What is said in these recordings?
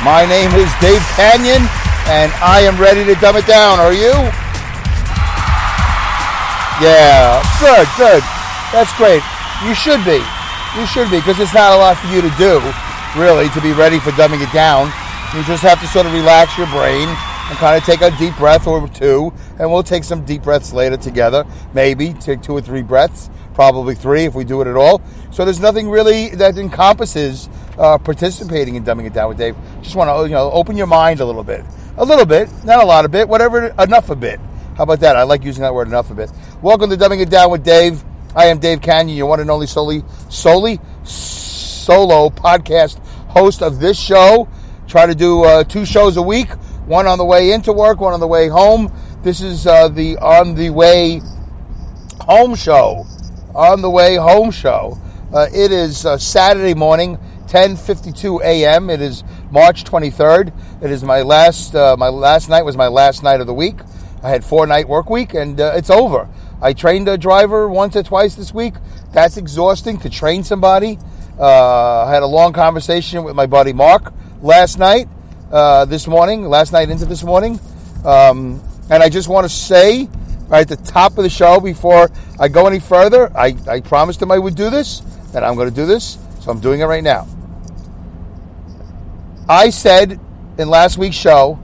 My name is Dave Kanyan, and I am ready to dumb it down. Are you? Yeah, good, good. That's great. You should be. You should be, because it's not a lot for you to do, really, to be ready for dumbing it down. You just have to sort of relax your brain and kind of take a deep breath or two, and we'll take some deep breaths later together. Maybe take two or three breaths, probably three if we do it at all. So there's nothing really that encompasses uh, participating in dumbing it down with Dave. Just want to you know open your mind a little bit, a little bit, not a lot of bit, whatever, enough a bit. How about that? I like using that word enough a bit. Welcome to Dumbing It Down with Dave. I am Dave Kanyan, your one and only solely, solely solo podcast host of this show. Try to do uh, two shows a week, one on the way into work, one on the way home. This is uh, the on the way home show. On the way home show. Uh, it is uh, Saturday morning, 10:52 a.m. It is March 23rd. It is my last. Uh, my last night was my last night of the week. I had four night work week, and uh, it's over. I trained a driver once or twice this week. That's exhausting to train somebody. Uh, I had a long conversation with my buddy Mark last night, uh, this morning, last night into this morning, um, and I just want to say right at the top of the show before I go any further, I, I promised him I would do this, and I'm going to do this, so I'm doing it right now. I said in last week's show,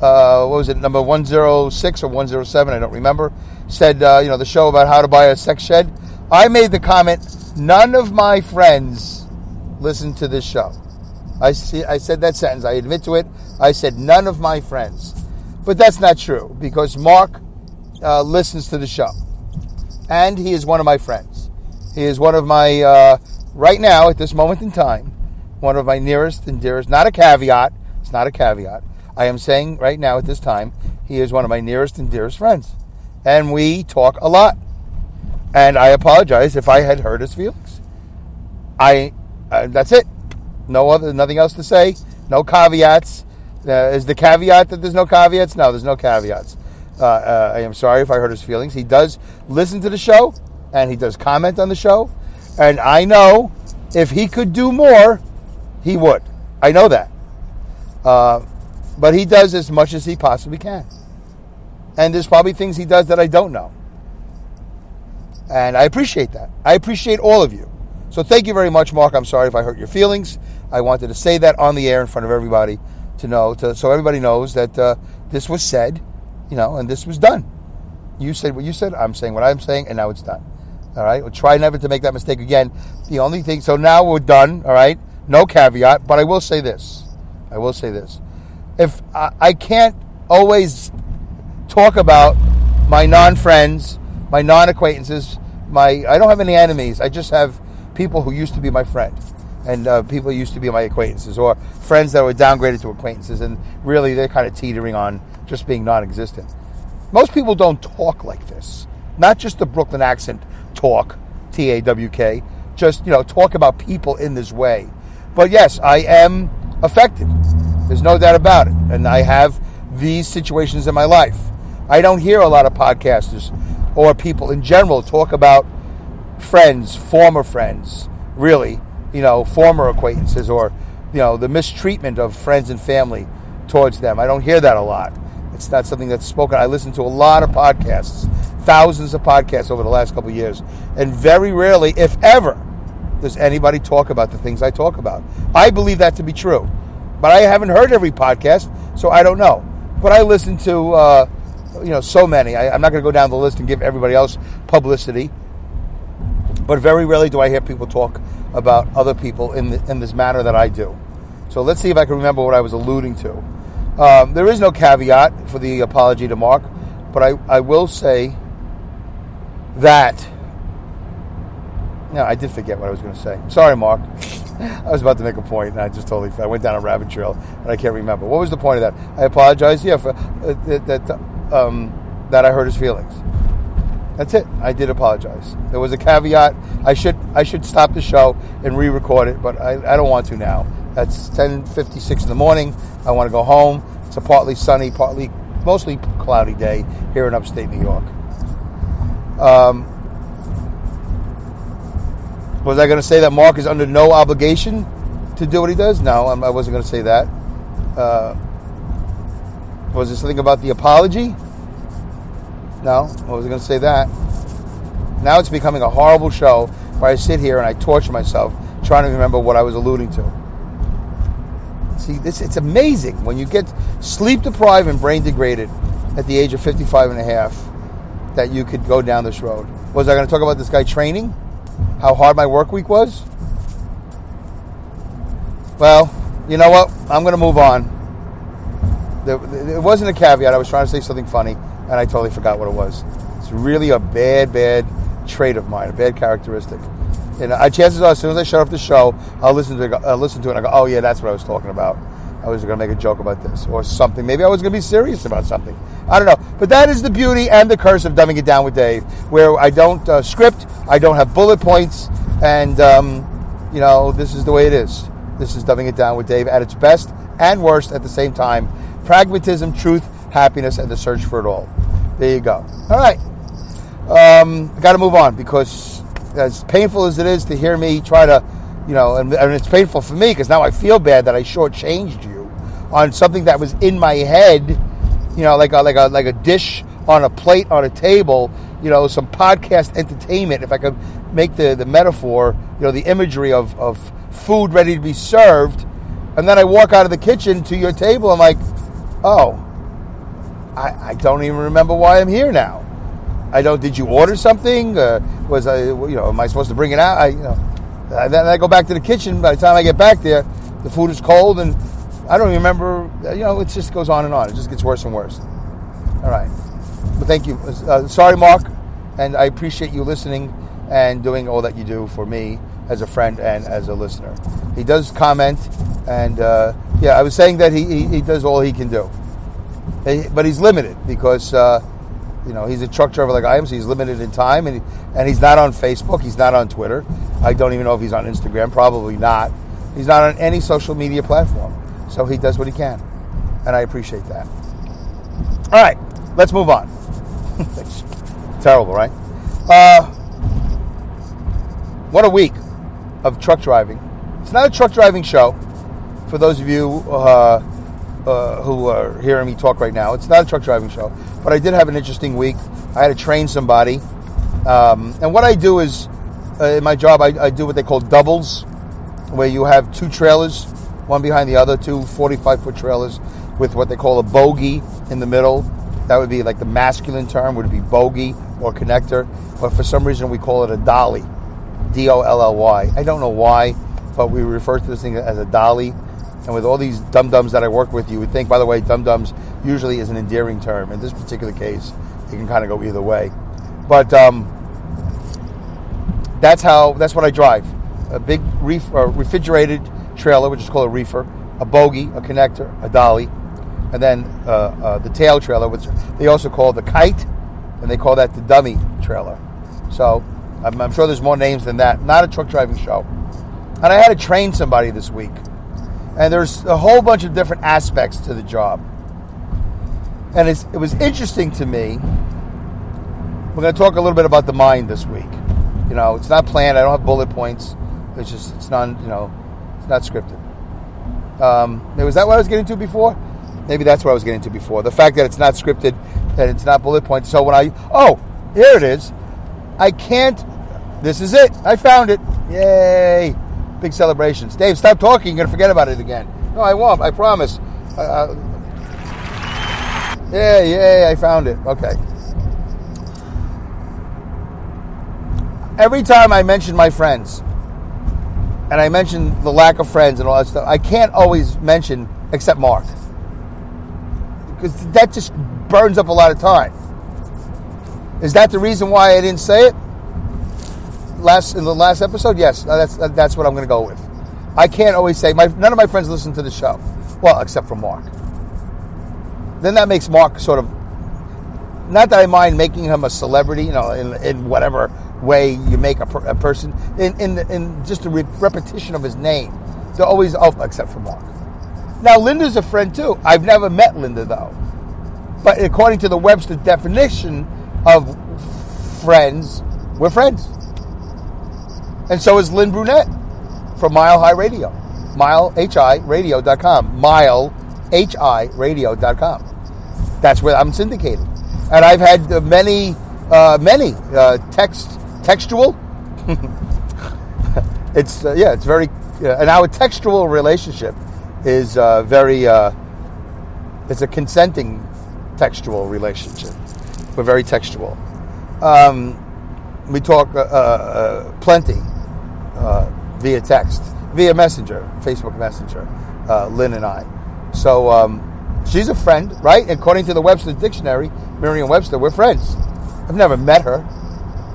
uh, what was it, number 106 or 107, I don't remember, said, uh, you know, the show about how to buy a sex shed. I made the comment, none of my friends listen to this show. I, see, I said that sentence, I admit to it. I said, none of my friends. But that's not true because Mark uh, listens to the show. And he is one of my friends. He is one of my, uh, right now, at this moment in time, one of my nearest and dearest, not a caveat, it's not a caveat. I am saying right now at this time, he is one of my nearest and dearest friends. And we talk a lot. And I apologize if I had hurt his feelings. I, uh, that's it. No other, nothing else to say. No caveats. Uh, is the caveat that there's no caveats? No, there's no caveats. Uh, uh, I am sorry if I hurt his feelings. He does listen to the show and he does comment on the show. And I know if he could do more, he would. I know that. Uh, but he does as much as he possibly can. And there's probably things he does that I don't know. And I appreciate that. I appreciate all of you. So thank you very much, Mark. I'm sorry if I hurt your feelings. I wanted to say that on the air in front of everybody to know, to, so everybody knows that uh, this was said, you know, and this was done. You said what you said. I'm saying what I'm saying, and now it's done. All right. We'll try never to make that mistake again. The only thing. So now we're done. All right. No caveat, but I will say this. I will say this. If I, I can't always talk about my non-friends, my non-acquaintances, my I don't have any enemies. I just have people who used to be my friend, and uh, people who used to be my acquaintances, or friends that were downgraded to acquaintances, and really they're kind of teetering on just being non-existent. Most people don't talk like this. Not just the Brooklyn accent talk, T A W K. Just you know, talk about people in this way. But yes, I am affected. There's no doubt about it, and I have these situations in my life. I don't hear a lot of podcasters or people in general talk about friends, former friends, really, you know, former acquaintances or, you know, the mistreatment of friends and family towards them. I don't hear that a lot. It's not something that's spoken. I listen to a lot of podcasts, thousands of podcasts over the last couple years, and very rarely, if ever, does anybody talk about the things I talk about. I believe that to be true, but I haven't heard every podcast, so I don't know. But I listen to, uh, you know, so many. I, I'm not going to go down the list and give everybody else publicity, but very rarely do I hear people talk about other people in the, in this manner that I do. So let's see if I can remember what I was alluding to. Um, there is no caveat for the apology to Mark, but I, I will say that. No, I did forget what I was going to say. Sorry, Mark. I was about to make a point, and I just totally I went down a rabbit trail, and I can't remember. What was the point of that? I apologize, yeah, for uh, that that, um, that I hurt his feelings. That's it. I did apologize. There was a caveat. I should I should stop the show and re-record it, but I, I don't want to now. That's 10:56 in the morning. I want to go home. It's a partly sunny, partly mostly cloudy day here in upstate New York. Um, was I going to say that Mark is under no obligation to do what he does? No, I wasn't going to say that. Uh, was there something about the apology? No, I wasn't going to say that. Now it's becoming a horrible show where I sit here and I torture myself trying to remember what I was alluding to. See, this it's amazing when you get sleep deprived and brain degraded at the age of 55 and a half that you could go down this road. Was I going to talk about this guy training? How hard my work week was? Well, you know what? I'm going to move on. It wasn't a caveat. I was trying to say something funny, and I totally forgot what it was. It's really a bad, bad trait of mine, a bad characteristic. And I, chances are, as soon as I shut off the show, I'll listen to it, I'll listen to it, and I go, "Oh yeah, that's what I was talking about." I was going to make a joke about this or something. Maybe I was going to be serious about something. I don't know. But that is the beauty and the curse of dumbing it down with Dave, where I don't uh, script, I don't have bullet points, and um, you know this is the way it is. This is dumbing it down with Dave at its best and worst at the same time. Pragmatism, truth, happiness, and the search for it all. There you go. All right. Um, I got to move on because as painful as it is to hear me try to, you know, and, and it's painful for me because now I feel bad that I shortchanged you on something that was in my head you know, like a, like a like a dish on a plate on a table, you know, some podcast entertainment. If I could make the the metaphor, you know, the imagery of of food ready to be served, and then I walk out of the kitchen to your table. I'm like, oh, I, I don't even remember why I'm here now. I don't. Did you order something? Uh, was I, you know, am I supposed to bring it out? I, you know, then I go back to the kitchen. By the time I get back there, the food is cold and I don't remember. You know, it just goes on and on. It just gets worse and worse. All right. But thank you. Uh, sorry, Mark, and I appreciate you listening and doing all that you do for me as a friend and as a listener. He does comment, and uh, yeah, I was saying that he, he, he, does all he can do, but he's limited because uh, you know he's a truck driver like I am, so he's limited in time, and he, and he's not on Facebook, he's not on Twitter. I don't even know if he's on Instagram. Probably not. He's not on any social media platform. So he does what he can. And I appreciate that. All right, let's move on. Terrible, right? Uh, what a week of truck driving. It's not a truck driving show. For those of you uh, uh, who are hearing me talk right now, it's not a truck driving show. But I did have an interesting week. I had to train somebody. Um, and what I do is, uh, in my job, I, I do what they call doubles, where you have two trailers one behind the other, two 45 foot trailers with what they call a bogie in the middle. That would be like the masculine term would be bogie or connector, but for some reason we call it a dolly, D O L L Y. I don't know why, but we refer to this thing as a dolly. And with all these dum dums that I work with, you would think, by the way, dum dums usually is an endearing term. In this particular case, it can kind of go either way. But um, that's how that's what I drive. A big ref, uh, refrigerated trailer, which is called a reefer, a bogie, a connector, a dolly, and then uh, uh, the tail trailer, which they also call the kite, and they call that the dummy trailer. So I'm, I'm sure there's more names than that. Not a truck driving show. And I had to train somebody this week. And there's a whole bunch of different aspects to the job. And it was interesting to me. We're going to talk a little bit about the mind this week. You know, it's not planned. I don't have bullet points. It's just, it's not you know, it's not scripted. Um, was that what I was getting to before? Maybe that's what I was getting to before. The fact that it's not scripted, that it's not bullet points. So when I, oh, here it is. I can't, this is it. I found it. Yay. Big celebrations. Dave, stop talking. You're to forget about it again. No, I won't. I promise. Uh, uh yeah, yeah, I found it. Okay. Every time I mention my friends, and I mention the lack of friends and all that stuff. I can't always mention except Mark because that just burns up a lot of time. Is that the reason why I didn't say it last in the last episode? Yes, uh, that's uh, that's what I'm going to go with. I can't always say my none of my friends listen to the show. Well, except for Mark. Then that makes Mark sort of not that I mind making him a celebrity, you know, in, in whatever way you make a, per, a person, in, in, in just a re- repetition of his name. They're always, oh, except for Mark. Now, Linda's a friend too. I've never met Linda though. But according to the Webster definition of friends, we're friends. And so is Lynn Brunette from Mile High Radio. MileHIRadio.com. MileHIRadio.com. That's where I'm syndicated. And I've had uh, many, uh, many uh, text, textual. it's, uh, yeah, it's very, and our textual relationship is uh, very, uh, it's a consenting textual relationship. We're very textual. Um, we talk plenty via text, via Messenger, Facebook Messenger, Lynn and I. So um, she's a friend, right? According to the Webster Dictionary, Merriam-Webster, we're friends. I've never met her.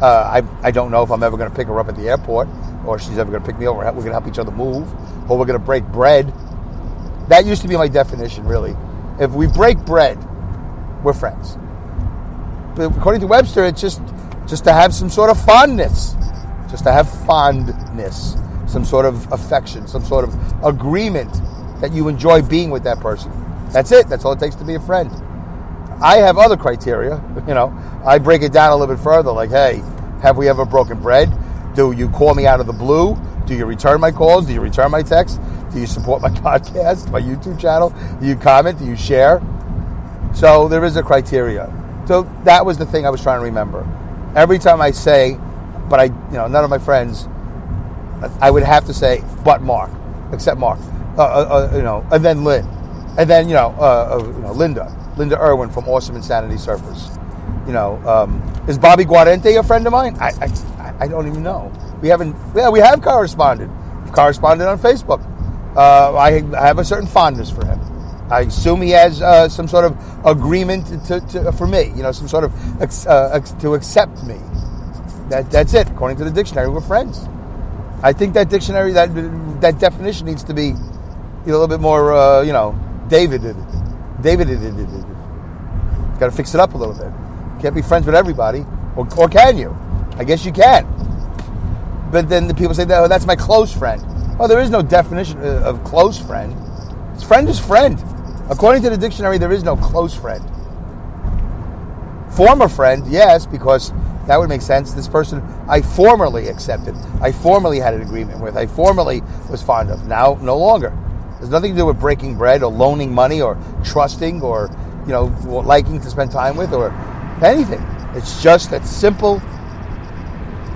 Uh, I, I don't know if I'm ever going to pick her up at the airport or she's ever going to pick me up. We're going to help each other move or we're going to break bread. That used to be my definition, really. If we break bread, we're friends. But according to Webster, it's just just to have some sort of fondness, just to have fondness, some sort of affection, some sort of agreement that you enjoy being with that person. That's it. That's all it takes to be a friend. I have other criteria. You know, I break it down a little bit further. Like, hey, have we ever broken bread? Do you call me out of the blue? Do you return my calls? Do you return my texts? Do you support my podcast, my YouTube channel? Do you comment? Do you share? So there is a criteria. So that was the thing I was trying to remember. Every time I say, but I, you know, none of my friends, I would have to say, but Mark, except Mark, uh, uh, uh, you know, and then Lynn, and then you know, uh, uh, you know Linda. Linda Irwin from Awesome Insanity Surfers. You know, um, is Bobby Guarente a friend of mine? I, I, I don't even know. We haven't. Yeah, we have corresponded. We've corresponded on Facebook. Uh, I, I, have a certain fondness for him. I assume he has uh, some sort of agreement to, to, for me. You know, some sort of ex, uh, to accept me. That that's it. According to the dictionary, we're friends. I think that dictionary, that that definition needs to be a little bit more, uh, you know, David. Did it. David, got to fix it up a little bit. Can't be friends with everybody, or, or can you? I guess you can. But then the people say, "Oh, that's my close friend." Oh, there is no definition uh, of close friend. Friend is friend. According to the dictionary, there is no close friend. Former friend, yes, because that would make sense. This person I formerly accepted, I formerly had an agreement with, I formerly was fond of. Now, no longer. There's nothing to do with breaking bread or loaning money or trusting or, you know, liking to spend time with or anything. It's just that simple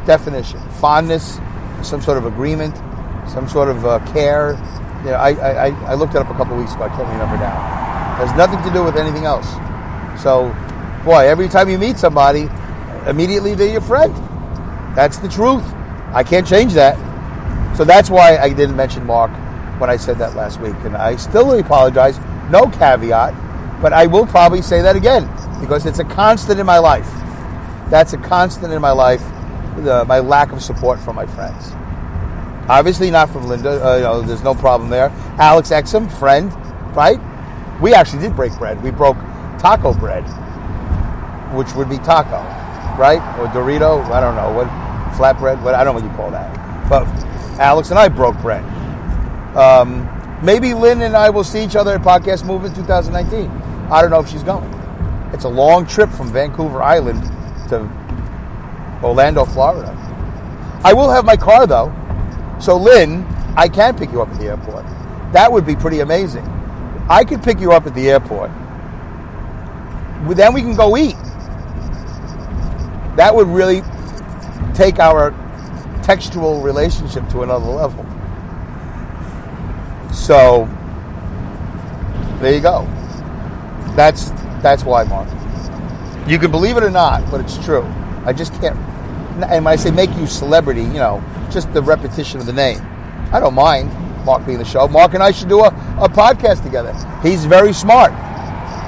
definition. Fondness, some sort of agreement, some sort of uh, care. You know, I, I, I looked it up a couple weeks ago. I can't remember now. It has nothing to do with anything else. So, boy, every time you meet somebody, immediately they're your friend. That's the truth. I can't change that. So that's why I didn't mention Mark when I said that last week. And I still apologize. No caveat. But I will probably say that again because it's a constant in my life. That's a constant in my life, the, my lack of support from my friends. Obviously, not from Linda. Uh, you know, there's no problem there. Alex Exum, friend, right? We actually did break bread. We broke taco bread, which would be taco, right? Or Dorito. I don't know what flatbread. What I don't know what you call that. But Alex and I broke bread. Um, maybe Lynn and I will see each other at Podcast Move in 2019. I don't know if she's going. It's a long trip from Vancouver Island to Orlando, Florida. I will have my car though. So Lynn, I can pick you up at the airport. That would be pretty amazing. I could pick you up at the airport. Then we can go eat. That would really take our textual relationship to another level. So there you go. That's that's why, Mark. You can believe it or not, but it's true. I just can't. And when I say make you celebrity, you know, just the repetition of the name. I don't mind Mark being the show. Mark and I should do a, a podcast together. He's very smart.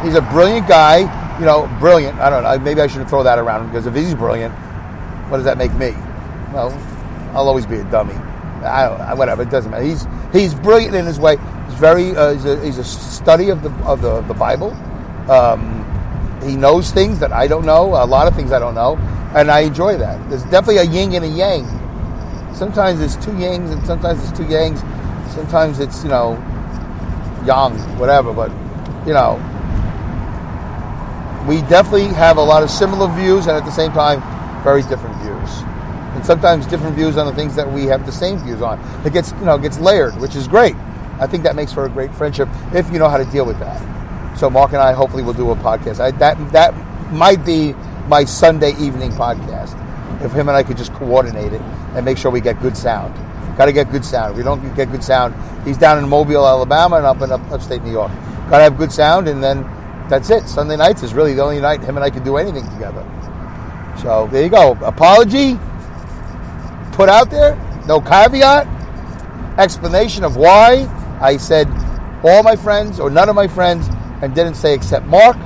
He's a brilliant guy. You know, brilliant. I don't know. Maybe I shouldn't throw that around because if he's brilliant, what does that make me? Well, I'll always be a dummy. I, I, whatever. It doesn't matter. He's he's brilliant in his way. He's very uh, he's, a, he's a study of the of the, the Bible. Um, he knows things that I don't know. A lot of things I don't know, and I enjoy that. There's definitely a yin and a yang. Sometimes it's two yangs, and sometimes it's two yangs. Sometimes it's you know yang, whatever. But you know, we definitely have a lot of similar views, and at the same time, very different views and sometimes different views on the things that we have the same views on. It gets you know gets layered, which is great. I think that makes for a great friendship if you know how to deal with that. So Mark and I hopefully will do a podcast. I, that that might be my Sunday evening podcast. If him and I could just coordinate it and make sure we get good sound. Got to get good sound. If we don't get good sound, he's down in Mobile, Alabama, and up in up, upstate New York. Got to have good sound, and then that's it. Sunday nights is really the only night him and I can do anything together. So there you go. Apology put out there, no caveat, explanation of why I said all my friends or none of my friends and didn't say except Mark,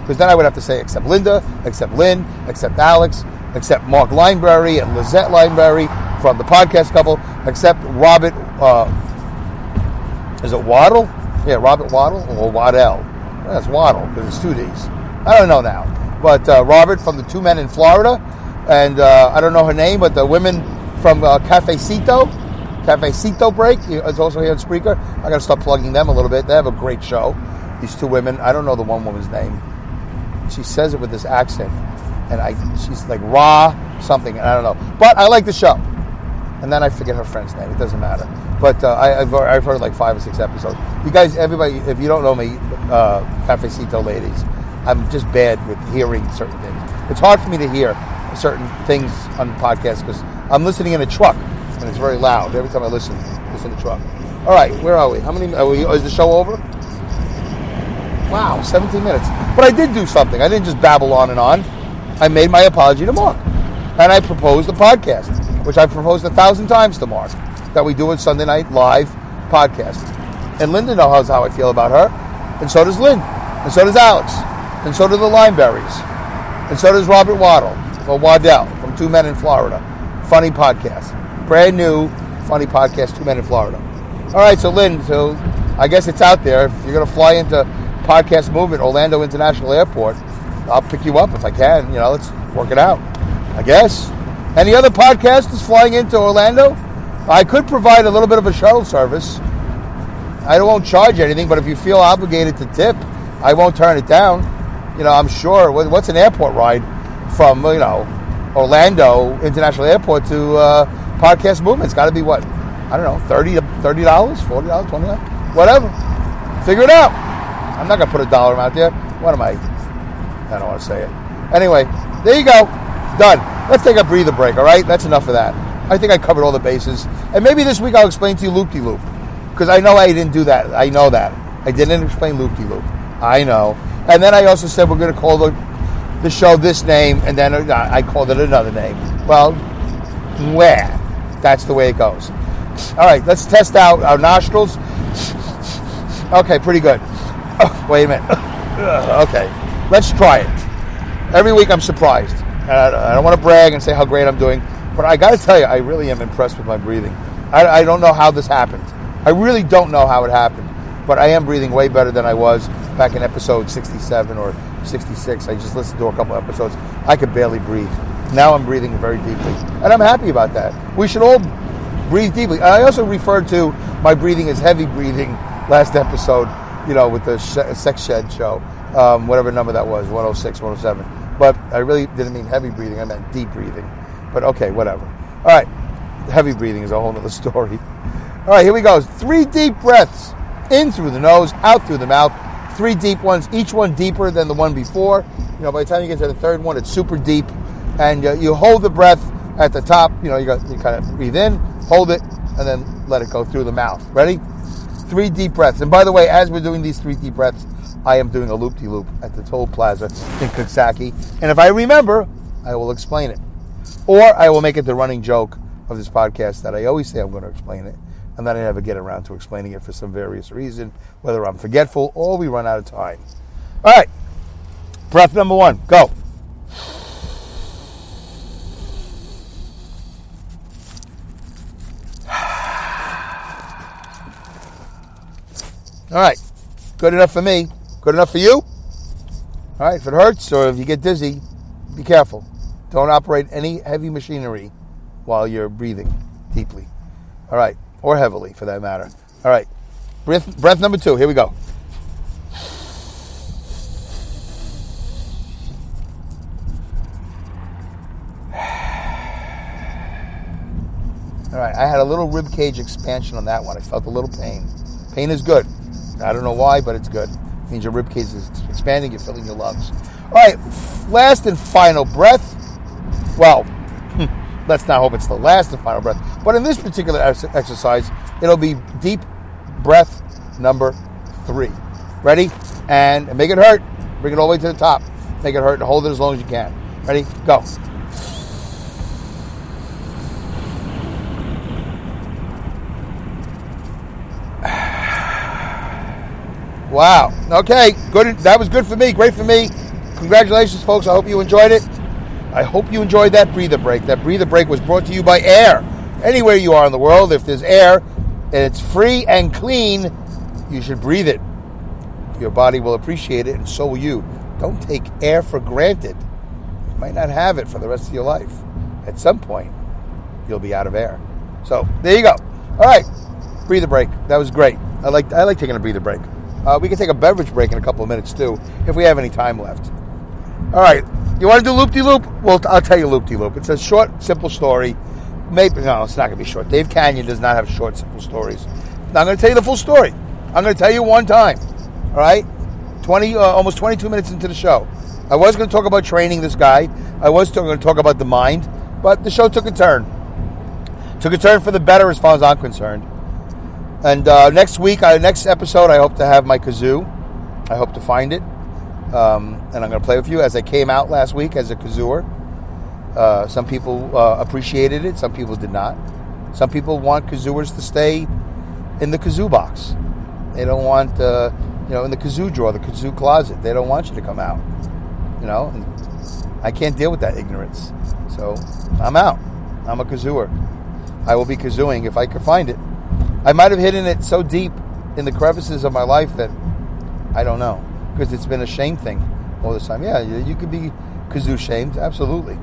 because then I would have to say except Linda, except Lynn, except Alex, except Mark Lineberry and Lizette Lineberry from the podcast couple, except Robert, uh, is it Waddle? Yeah, Robert Waddle or Waddell? That's Waddle because it's two D's. I don't know now. But uh, Robert from the Two Men in Florida, and uh, I don't know her name, but the women from uh, Cafecito. Cafecito Break It's also here in Spreaker. I got to start plugging them a little bit. They have a great show. These two women. I don't know the one woman's name. She says it with this accent, and I she's like raw something. and I don't know, but I like the show. And then I forget her friend's name. It doesn't matter. But uh, I, have I've heard like five or six episodes. You guys, everybody, if you don't know me, uh, Cafecito ladies, I'm just bad with hearing certain things. It's hard for me to hear certain things on podcasts because I'm listening in a truck and it's very loud every time I listen. Listen to the truck. All right, where are we? How many? Are we is the show over? Wow, 17 minutes. But I did do something. I didn't just babble on and on. I made my apology to Mark, and I proposed a podcast, which I've proposed a thousand times to Mark, that we do a Sunday night live podcast. And Linda knows how I feel about her, and so does Lynn, and so does Alex, and so do the Lineberrys. and so does Robert Waddle or Waddell from Two Men in Florida. Funny podcast. Brand new funny podcast, Two Men in Florida. All right, so Lynn, so I guess it's out there. If you're going to fly into podcast movement, Orlando International Airport, I'll pick you up if I can. You know, let's work it out. I guess. Any other podcast podcasters flying into Orlando? I could provide a little bit of a shuttle service. I won't charge anything, but if you feel obligated to tip, I won't turn it down. You know, I'm sure. What's an airport ride? from you know Orlando International Airport to uh, Podcast Movement. It's got to be what I don't know, thirty thirty dollars, forty dollars, twenty dollars, whatever. Figure it out. I'm not gonna put a dollar amount there. What am I? I don't want to say it. Anyway, there you go. Done. Let's take a breather break. All right, that's enough of that. I think I covered all the bases, and maybe this week I'll explain to you loop de loop because I know I didn't do that. I know that I didn't explain loop de loop. I know. And then I also said we're going to call the the show this name, and then uh, I called it another name. Well, where? That's the way it goes. All right, let's test out our nostrils. Okay, pretty good. Oh, wait a minute. Okay, let's try it. Every week I'm surprised. I don't want to brag and say how great I'm doing, but I got to tell you, I really am impressed with my breathing. I, I don't know how this happened. I really don't know how it happened, but I am breathing way better than I was back in episode 67 or 66. I just listened to a couple episodes. I could barely breathe. Now I'm breathing very deeply. And I'm happy about that. We should all breathe deeply. I also referred to my breathing as heavy breathing last episode, you know, with the Sex Shed show, um, whatever number that was, 106, 107. But I really didn't mean heavy breathing, I meant deep breathing. But okay, whatever. All right, heavy breathing is a whole other story. All right, here we go. Three deep breaths in through the nose, out through the mouth three deep ones, each one deeper than the one before. You know, by the time you get to the third one, it's super deep, and uh, you hold the breath at the top. You know, you got you kind of breathe in, hold it, and then let it go through the mouth. Ready? Three deep breaths. And by the way, as we're doing these three deep breaths, I am doing a loop de loop at the Toll Plaza in Coxsackie. And if I remember, I will explain it. Or I will make it the running joke of this podcast that I always say I'm going to explain it and then I never get around to explaining it for some various reason, whether I'm forgetful or we run out of time. All right, breath number one, go. All right. Good enough for me. Good enough for you? All right. If it hurts or if you get dizzy, be careful. Don't operate any heavy machinery while you're breathing deeply. All right. Or heavily, for that matter. All right. Breath, breath number two. Here we go. All right, I had a little rib cage expansion on that one. I felt a little pain. Pain is good. I don't know why, but it's good. It means your rib cage is expanding, you're filling your lungs. All right, last and final breath. Well, hmm, let's not hope it's the last and final breath. But in this particular exercise, it'll be deep breath number three. Ready? And make it hurt. Bring it all the way to the top. Make it hurt and hold it as long as you can. Ready? Go. Wow. Okay. Good. That was good for me. Great for me. Congratulations, folks. I hope you enjoyed it. I hope you enjoyed that breather break. That breather break was brought to you by Air. Anywhere you are in the world, if there's air and it's free and clean, you should breathe it. Your body will appreciate it, and so will you. Don't take air for granted. You might not have it for the rest of your life. At some point, you'll be out of air. So there you go. All right, breather break. That was great. I like I like taking a breather break. Uh, we can take a beverage break in a couple of minutes too, if we have any time left. All right, you want to do loop de loop? Well, I'll tell you loop de loop. It's a short, simple story. Maybe no, it's not going to be short. Dave Kanyan does not have short, simple stories. Now I'm going to tell you the full story. I'm going to tell you one time. All right, twenty, uh, almost 22 minutes into the show. I was going to talk about training this guy. I was going to talk about the mind, but the show took a turn. Took a turn for the better, as far as I'm concerned. And uh, next week, uh, next episode, I hope to have my kazoo. I hope to find it, um, and I'm going to play with you as I came out last week as a kazooer. Uh, some people uh, appreciated it, some people did not. Some people want kazooers to stay in the kazoo box. They don't want, uh, you know, in the kazoo drawer, the kazoo closet. They don't want you to come out. You know, and I can't deal with that ignorance. So I'm out. I'm a kazooer. I will be kazooing if I can find it. I might have hidden it so deep in the crevices of my life that I don't know because it's been a shame thing all this time. Yeah, you, could be kazoo shamed, absolutely.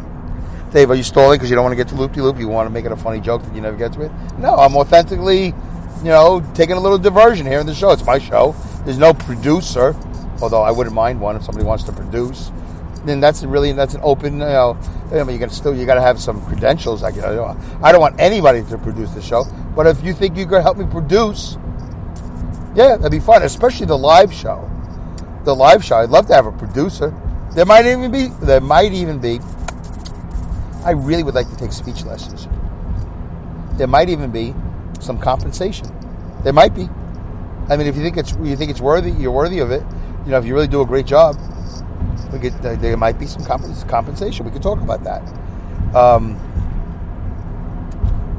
Dave, are you stalling because you don't want to get to loop de loop? You want to make it a funny joke that you never get to it? No, I'm authentically, you know, taking a little diversion here in the show. It's my show. There's no producer, although I wouldn't mind one if somebody wants to produce. Then that's really that's an open, you know. You got still you got to have some credentials. I, I don't want anybody to produce the show, but if you think you could help me produce, yeah, that'd be fun, especially the live show. The live show, I'd love to have a producer. There might even be, there might even be. I really would like to take speech lessons. There might even be some compensation. There might be. I mean, if you think it's you think it's worthy, you're worthy of it. You know, if you really do a great job, we get there might be some compensation. We could talk about that. Um,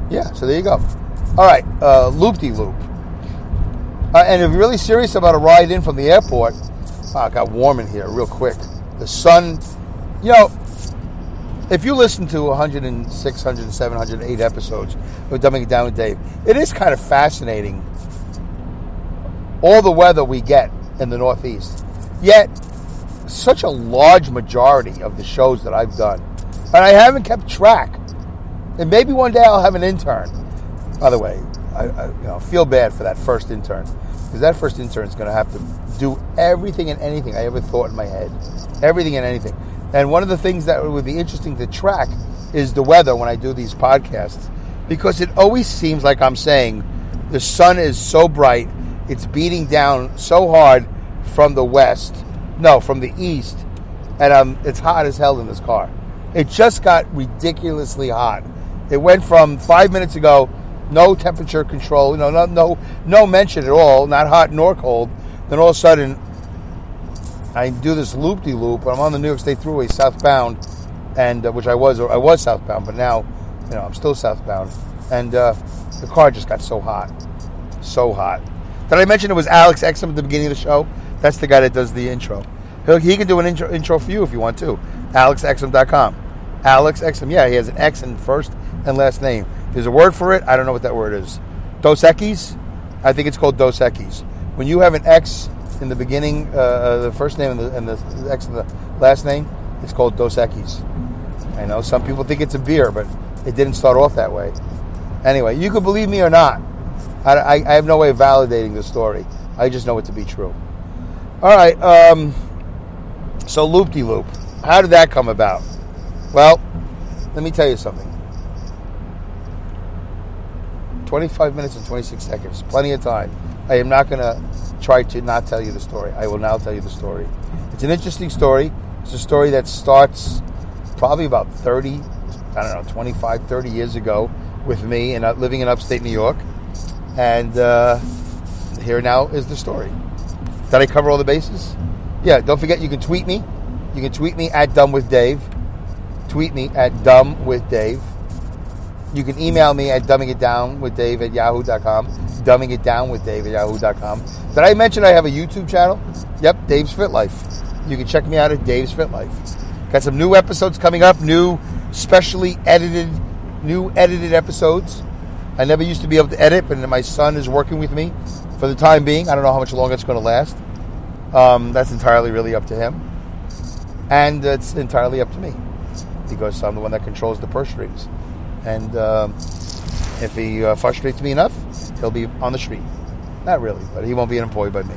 yeah, so there you go. All right, uh, loop de loop. And if you're really serious about a ride in from the airport, oh, it got warm in here real quick. The sun, you know, if you listen to 106, 107, 108 episodes of Dumbing It Down with Dave, it is kind of fascinating all the weather we get in the Northeast. Yet, such a large majority of the shows that I've done, and I haven't kept track. And maybe one day I'll have an intern by the way, I, I you know, feel bad for that first intern because that first intern is going to have to do everything and anything I ever thought in my head, everything and anything. And one of the things that would be interesting to track is the weather when I do these podcasts because it always seems like I'm saying the sun is so bright, it's beating down so hard from the west, no, from the east, and um, it's hot as hell in this car. It just got ridiculously hot. It went from five minutes ago no temperature control, no, no, no mention at all, not hot nor cold. Then all of a sudden, I do this loop de loop. I'm on the New York State Thruway southbound, and uh, which I was, I was southbound, but now, you know, I'm still southbound, and uh, the car just got so hot, so hot. Did I mention it was Alex Exum at the beginning of the show? That's the guy that does the intro. He'll, he can do an intro, intro for you if you want to. AlexExum.com. Alex. Yeah, he has an X in first and last name. There's a word for it. I don't know what that word is. Dos Equis? I think it's called Dos Equis. When you have an X in the beginning, uh, uh, the first name and the, and the X in the last name, it's called Dos Equis. I know some people think it's a beer, but it didn't start off that way. Anyway, you can believe me or not. I, I, I have no way of validating the story. I just know it to be true. All right. Um, so loop de loop. How did that come about? Well, let me tell you something. 25 minutes and 26 seconds, plenty of time. I am not going to try to not tell you the story. I will now tell you the story. It's an interesting story. It's a story that starts probably about 30, I don't know, 25, 30 years ago with me and uh, living in upstate New York. And uh, here now is the story. Did I cover all the bases? Yeah, don't forget you can tweet me. You can tweet me at Dumb with Dave. Tweet me at Dumb with Dave. You can email me at dumbing it down with Dave at yahoo.com. Dumbing it down with Dave at yahoo.com. Did I mention I have a YouTube channel? Yep, Dave's Fit Life. You can check me out at Dave's Fit Life. Got some new episodes coming up, new specially edited, new edited episodes. I never used to be able to edit, but my son is working with me for the time being. I don't know how much longer it's going to last. Um, that's entirely really up to him. And it's entirely up to me because I'm the one that controls the purse strings. And um, if he uh, frustrates me enough, he'll be on the street. Not really, but he won't be employed by me.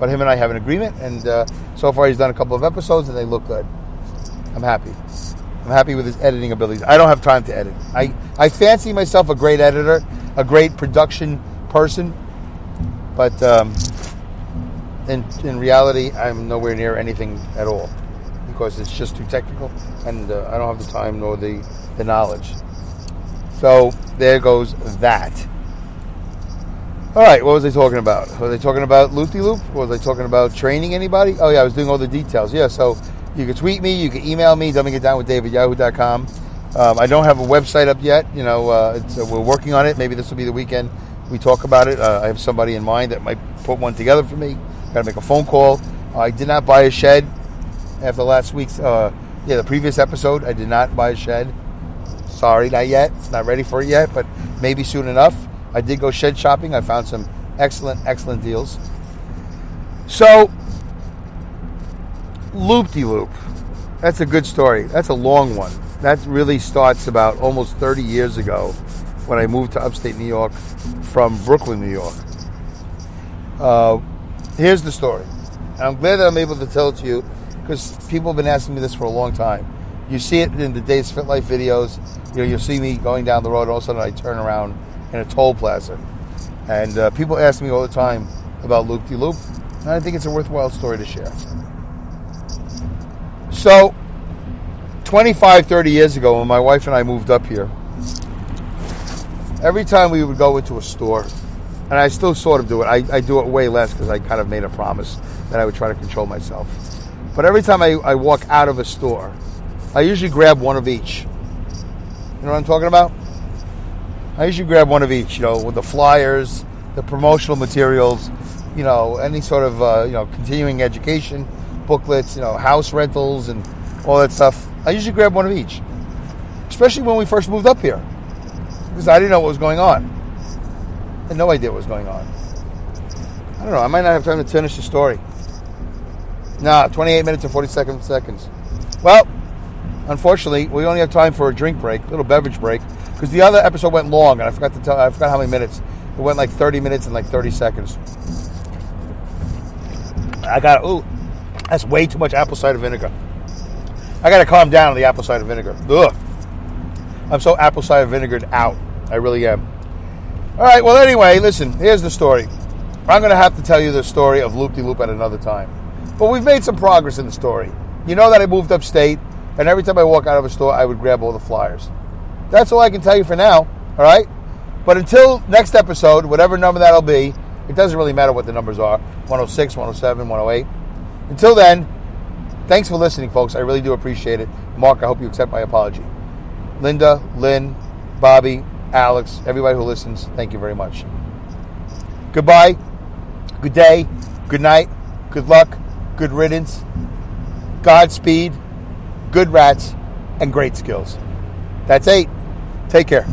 But him and I have an agreement, and uh, so far he's done a couple of episodes, and they look good. I'm happy. I'm happy with his editing abilities. I don't have time to edit. I, I fancy myself a great editor, a great production person, but um, in, in reality, I'm nowhere near anything at all because it's just too technical, and uh, I don't have the time nor the, the knowledge. So there goes that. All right, what was I talking about? Was I talking about loopy loop? Was I talking about training anybody? Oh yeah, I was doing all the details. Yeah, so you can tweet me, you can email me, dumbing it down with David yahoo.com. Um, I don't have a website up yet. You know, uh, uh, we're working on it. Maybe this will be the weekend we talk about it. Uh, I have somebody in mind that might put one together for me. Got to make a phone call. I did not buy a shed after last week's, uh, yeah, the previous episode. I did not buy a shed. Sorry, not yet. Not ready for it yet, but maybe soon enough. I did go shed shopping. I found some excellent, excellent deals. So, loop de loop. That's a good story. That's a long one. That really starts about almost 30 years ago when I moved to upstate New York from Brooklyn, New York. Uh, here's the story. And I'm glad that I'm able to tell it to you because people have been asking me this for a long time. You see it in the Dave's Fit Life videos. You know, you'll see me going down the road. All of a sudden, I turn around in a toll plaza. And uh, people ask me all the time about Loop De Loop, and I think it's a worthwhile story to share. So, 25, 30 years ago, when my wife and I moved up here, every time we would go into a store, and I still sort of do it, I, I do it way less because I kind of made a promise that I would try to control myself. But every time I, I walk out of a store, I usually grab one of each. You know what I'm talking about? I usually grab one of each, you know, with the flyers, the promotional materials, you know, any sort of, uh, you know, continuing education booklets, you know, house rentals and all that stuff. I usually grab one of each, especially when we first moved up here, because I didn't know what was going on. I had no idea what was going on. I don't know. I might not have time to finish the story. Nah, 28 minutes and 47 seconds. Well, unfortunately, we only have time for a drink break, a little beverage break because the other episode went long, and I forgot to tell. I forgot how many minutes. It went like 30 minutes and like 30 seconds. I got ooh, that's way too much apple cider vinegar. I got to calm down on the apple cider vinegar. Ugh, I'm so apple cider vinegared out. I really am. All right. Well, anyway, listen. Here's the story. I'm going to have to tell you the story of Loop De Loop at another time. But we've made some progress in the story. You know that I moved upstate, and every time I walk out of a store, I would grab all the flyers. That's all I can tell you for now, all right? But until next episode, whatever number that'll be, it doesn't really matter what the numbers are 106, 107, 108. Until then, thanks for listening, folks. I really do appreciate it. Mark, I hope you accept my apology. Linda, Lynn, Bobby, Alex, everybody who listens, thank you very much. Goodbye, good day, good night, good luck, good riddance, Godspeed, good rats, and great skills. That's eight. Take care.